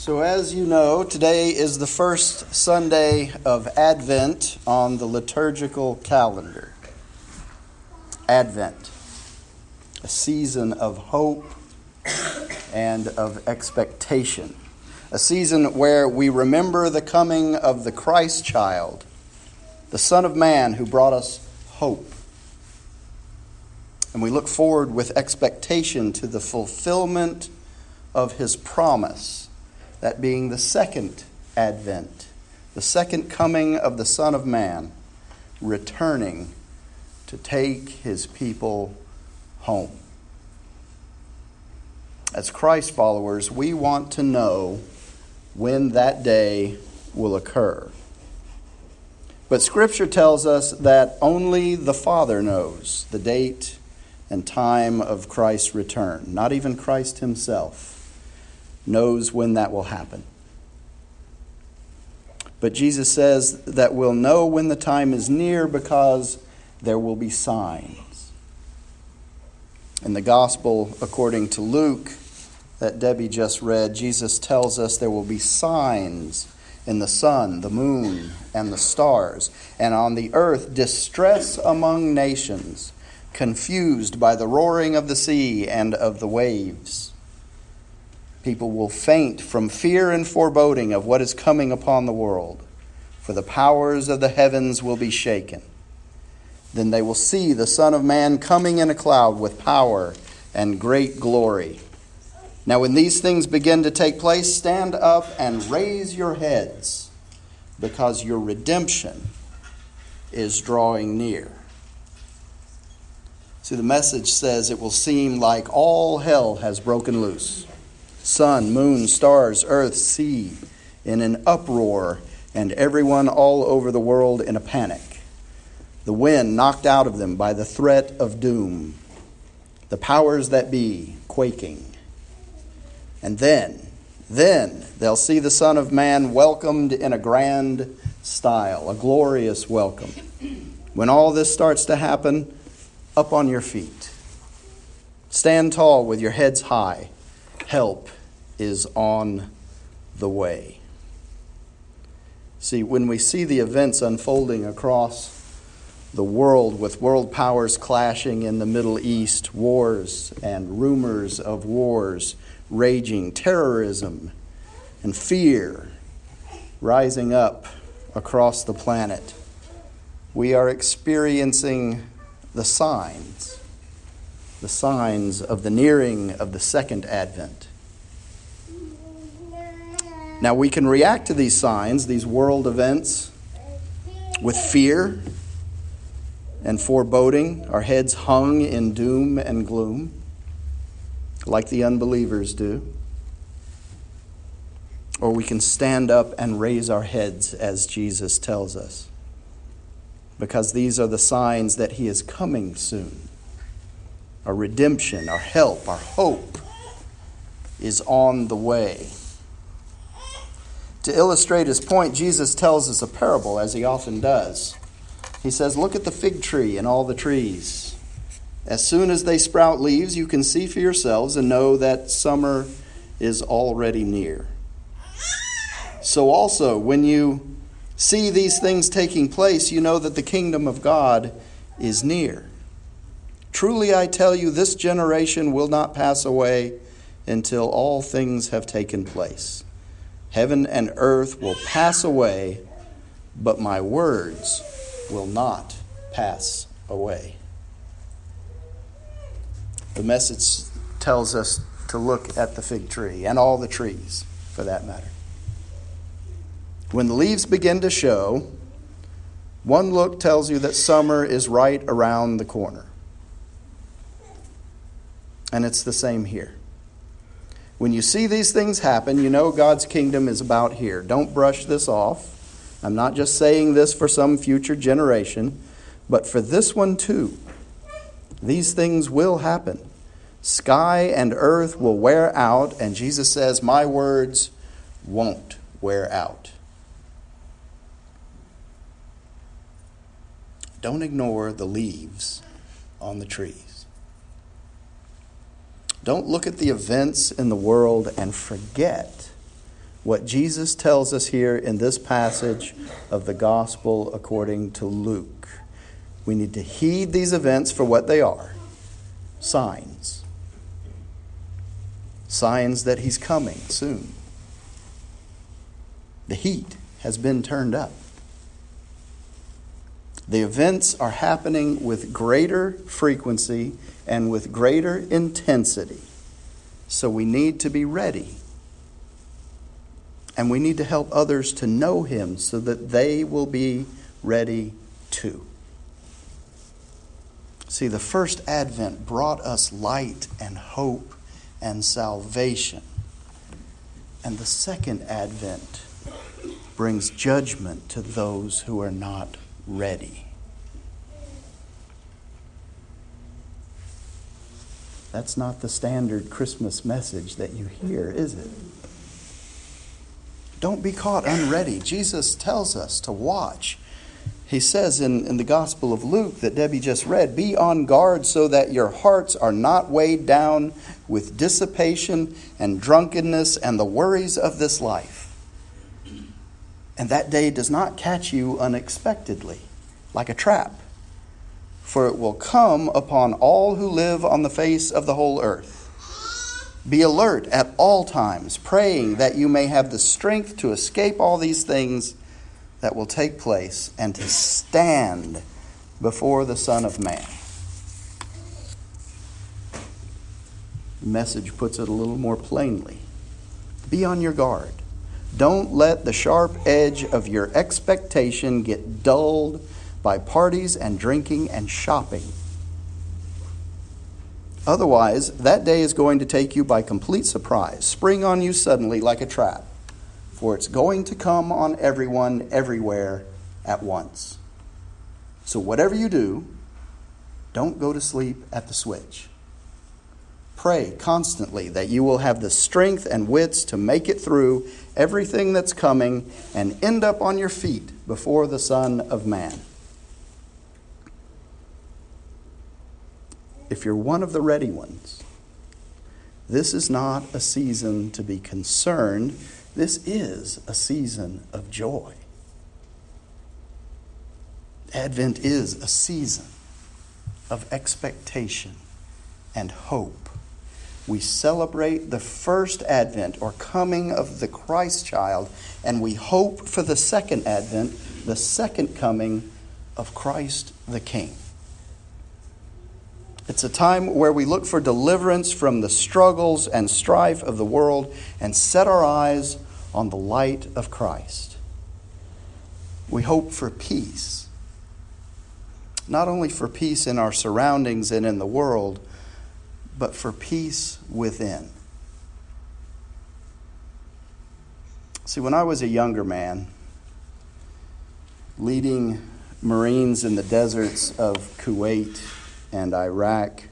So, as you know, today is the first Sunday of Advent on the liturgical calendar. Advent, a season of hope and of expectation, a season where we remember the coming of the Christ child, the Son of Man who brought us hope. And we look forward with expectation to the fulfillment of his promise that being the second advent, the second coming of the Son of Man, returning to take his people home. As Christ followers, we want to know when that day will occur. But Scripture tells us that only the Father knows the date and time of Christ's return, not even Christ himself knows when that will happen. But Jesus says that we'll know when the time is near because there will be signs. In the gospel, according to Luke, that Debbie just read, Jesus tells us there will be signs in the sun, the moon, and the stars, and on the earth distress among nations, confused by the roaring of the sea and of the waves People will faint from fear and foreboding of what is coming upon the world, for the powers of the heavens will be shaken. Then they will see the Son of Man coming in a cloud with power and great glory. Now, when these things begin to take place, stand up and raise your heads, because your redemption is drawing near. See, the message says it will seem like all hell has broken loose sun, moon, stars, earth, sea in an uproar, and everyone all over the world in a panic. The wind knocked out of them by the threat of doom, the powers that be quaking. And then, then they'll see the Son of Man welcomed in a grand style, a glorious welcome. When all this starts to happen, up on your feet. Stand tall with your heads high. Help is on the way. See, when we see the events unfolding across the world with world powers clashing in the Middle East, wars and rumors of wars raging, terrorism and fear rising up across the planet, we are experiencing the signs, the signs of the nearing of the second advent. Now, we can react to these signs, these world events, with fear and foreboding, our heads hung in doom and gloom, like the unbelievers do. Or we can stand up and raise our heads, as Jesus tells us, because these are the signs that He is coming soon. Our redemption, our help, our hope is on the way. To illustrate his point, Jesus tells us a parable, as he often does. He says, Look at the fig tree and all the trees. As soon as they sprout leaves, you can see for yourselves and know that summer is already near. So, also, when you see these things taking place, you know that the kingdom of God is near. Truly, I tell you, this generation will not pass away until all things have taken place. Heaven and earth will pass away, but my words will not pass away. The message tells us to look at the fig tree and all the trees, for that matter. When the leaves begin to show, one look tells you that summer is right around the corner. And it's the same here. When you see these things happen, you know God's kingdom is about here. Don't brush this off. I'm not just saying this for some future generation, but for this one too. These things will happen. Sky and earth will wear out, and Jesus says, My words won't wear out. Don't ignore the leaves on the trees. Don't look at the events in the world and forget what Jesus tells us here in this passage of the gospel according to Luke. We need to heed these events for what they are signs. Signs that he's coming soon. The heat has been turned up. The events are happening with greater frequency and with greater intensity. So we need to be ready. And we need to help others to know Him so that they will be ready too. See, the first advent brought us light and hope and salvation. And the second advent brings judgment to those who are not ready. That's not the standard Christmas message that you hear, is it? Don't be caught unready. Jesus tells us to watch. He says in, in the Gospel of Luke that Debbie just read Be on guard so that your hearts are not weighed down with dissipation and drunkenness and the worries of this life. And that day does not catch you unexpectedly, like a trap for it will come upon all who live on the face of the whole earth. Be alert at all times, praying that you may have the strength to escape all these things that will take place and to stand before the Son of Man. The message puts it a little more plainly. Be on your guard. Don't let the sharp edge of your expectation get dulled by parties and drinking and shopping. Otherwise, that day is going to take you by complete surprise, spring on you suddenly like a trap, for it's going to come on everyone, everywhere, at once. So, whatever you do, don't go to sleep at the switch. Pray constantly that you will have the strength and wits to make it through everything that's coming and end up on your feet before the Son of Man. if you're one of the ready ones, this is not a season to be concerned. This is a season of joy. Advent is a season of expectation and hope. We celebrate the first advent or coming of the Christ child, and we hope for the second advent, the second coming of Christ the King. It's a time where we look for deliverance from the struggles and strife of the world and set our eyes on the light of Christ. We hope for peace, not only for peace in our surroundings and in the world, but for peace within. See, when I was a younger man, leading Marines in the deserts of Kuwait and Iraq,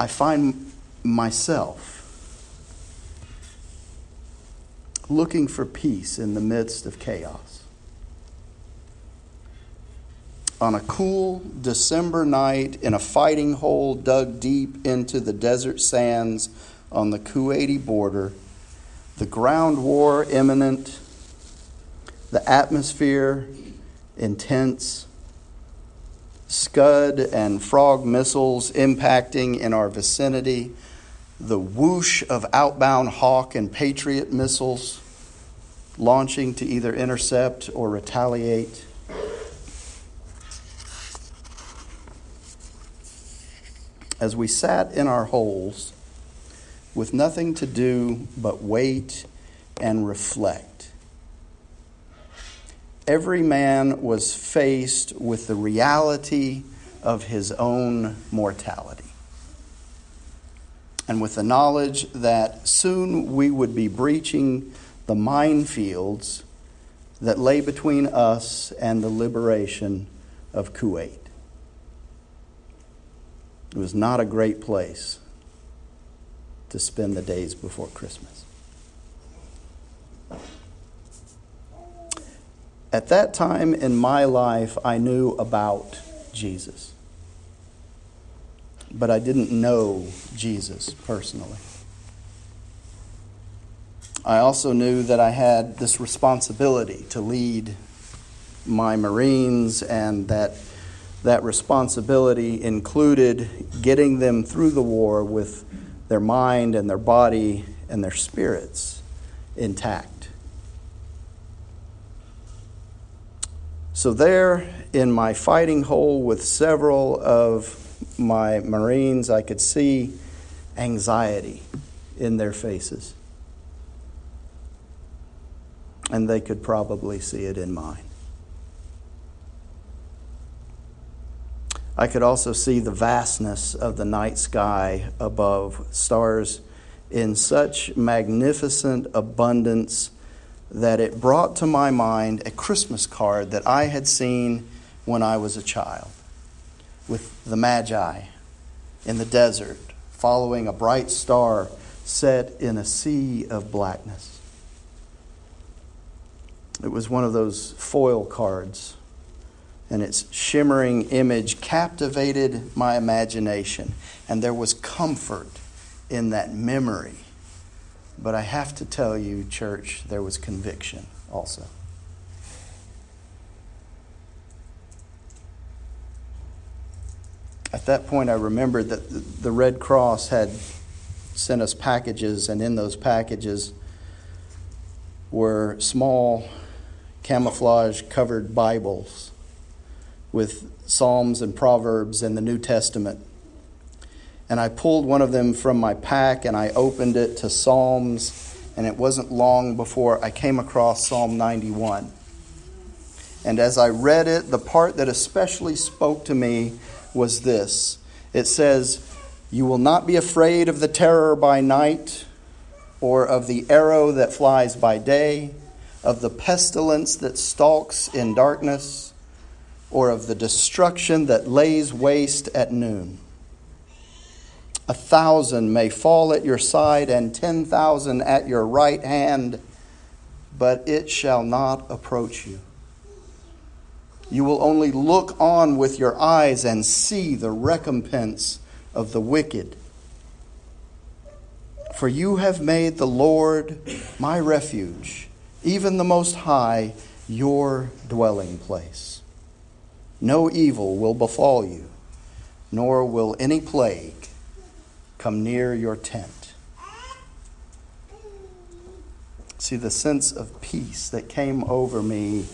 I find myself looking for peace in the midst of chaos. On a cool December night in a fighting hole dug deep into the desert sands on the Kuwaiti border, the ground war imminent, the atmosphere intense, Scud and Frog missiles impacting in our vicinity, the whoosh of outbound Hawk and Patriot missiles launching to either intercept or retaliate. As we sat in our holes with nothing to do but wait and reflect every man was faced with the reality of his own mortality. And with the knowledge that soon we would be breaching the minefields that lay between us and the liberation of Kuwait. It was not a great place to spend the days before Christmas. At that time in my life, I knew about Jesus. But I didn't know Jesus personally. I also knew that I had this responsibility to lead my Marines and that that responsibility included getting them through the war with their mind and their body and their spirits intact. So, there in my fighting hole with several of my Marines, I could see anxiety in their faces. And they could probably see it in mine. I could also see the vastness of the night sky above, stars in such magnificent abundance that it brought to my mind a Christmas card that I had seen when I was a child with the Magi in the desert following a bright star set in a sea of blackness. It was one of those foil cards and its shimmering image captivated my imagination. And there was comfort in that memory. But I have to tell you, church, there was conviction also. At that point, I remembered that the Red Cross had sent us packages, and in those packages were small camouflage covered Bibles with Psalms and Proverbs and the New Testament. And I pulled one of them from my pack and I opened it to Psalms, and it wasn't long before I came across Psalm 91. And as I read it, the part that especially spoke to me was this it says, You will not be afraid of the terror by night, or of the arrow that flies by day, of the pestilence that stalks in darkness or of the destruction that lays waste at noon. A thousand may fall at your side and ten thousand at your right hand, but it shall not approach you. You will only look on with your eyes and see the recompense of the wicked. For you have made the Lord my refuge, even the Most High, your dwelling place. No evil will befall you, nor will any plague come near your tent. See, the sense of peace that came over me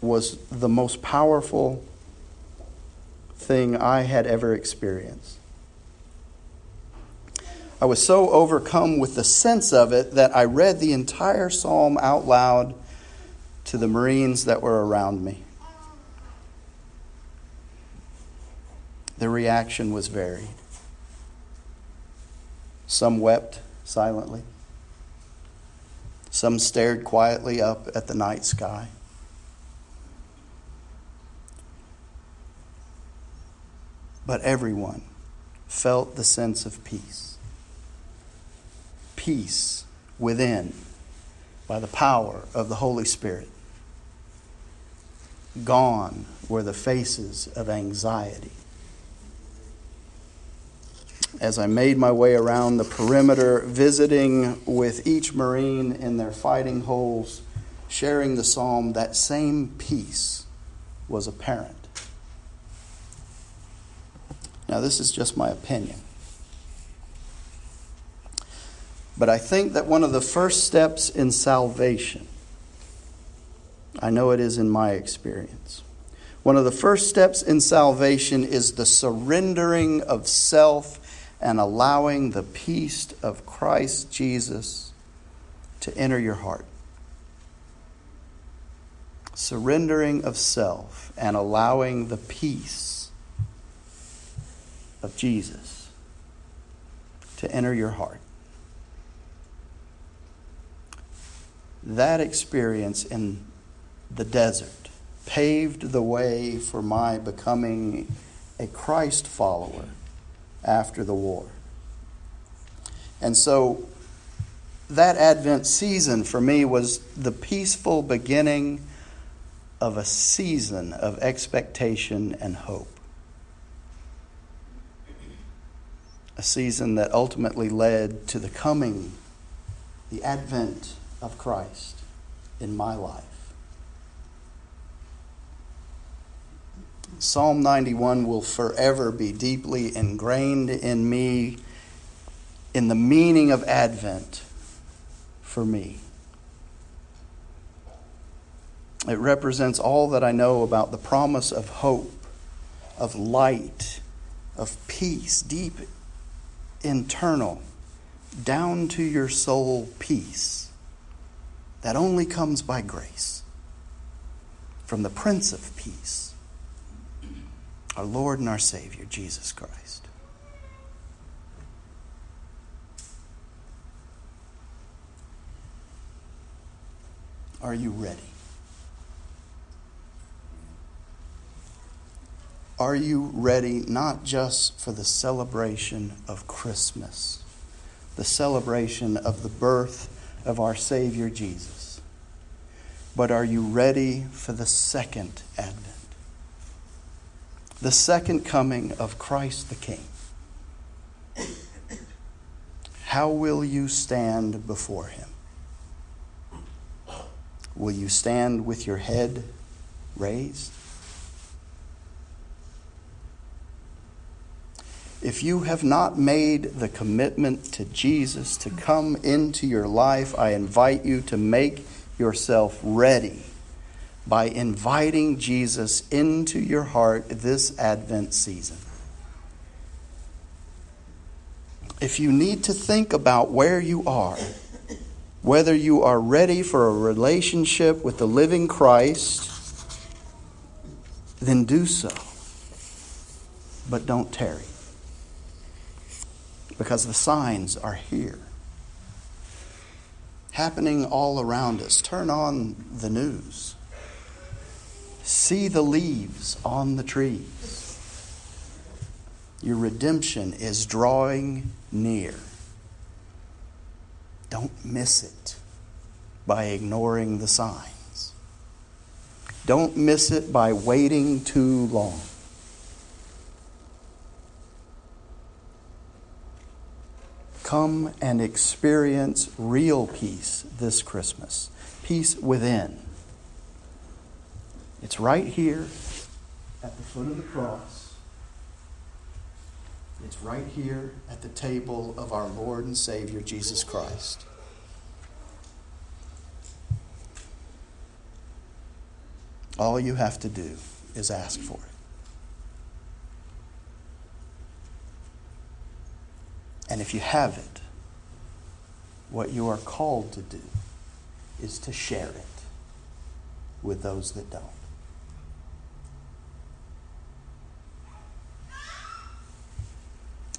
was the most powerful thing I had ever experienced. I was so overcome with the sense of it that I read the entire psalm out loud to the Marines that were around me. The reaction was varied. Some wept silently, some stared quietly up at the night sky. But everyone felt the sense of peace. Peace within by the power of the Holy Spirit. Gone were the faces of anxiety as I made my way around the perimeter, visiting with each Marine in their fighting holes, sharing the psalm, that same peace was apparent. Now, this is just my opinion. But I think that one of the first steps in salvation, I know it is in my experience, one of the first steps in salvation is the surrendering of self and allowing the peace of Christ Jesus to enter your heart. Surrendering of self and allowing the peace of Jesus to enter your heart. That experience in the desert paved the way for my becoming a Christ follower after the war. And so that Advent season for me was the peaceful beginning of a season of expectation and hope. A season that ultimately led to the coming the advent of Christ in my life. Psalm 91 will forever be deeply ingrained in me in the meaning of Advent for me. It represents all that I know about the promise of hope, of light, of peace, deep, internal, down to your soul peace that only comes by grace from the Prince of Peace, our Lord and our Savior, Jesus Christ. Are you ready? Are you ready not just for the celebration of Christmas, the celebration of the birth of our Savior Jesus, but are you ready for the second advent? The second coming of Christ the King. How will you stand before him? Will you stand with your head raised? If you have not made the commitment to Jesus to come into your life, I invite you to make yourself ready by inviting Jesus into your heart this Advent season. If you need to think about where you are, whether you are ready for a relationship with the living Christ, then do so. But don't tarry. Because the signs are here, happening all around us. Turn on the news, see the leaves on the trees. Your redemption is drawing near. Don't miss it by ignoring the signs. Don't miss it by waiting too long. Come and experience real peace this Christmas. Peace within. It's right here at the foot of the cross. It's right here at the table of our Lord and Savior Jesus Christ. All you have to do is ask for it. And if you have it, what you are called to do is to share it with those that don't.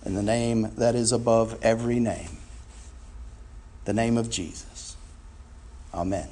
In the name that is above every name, the name of Jesus. Amen.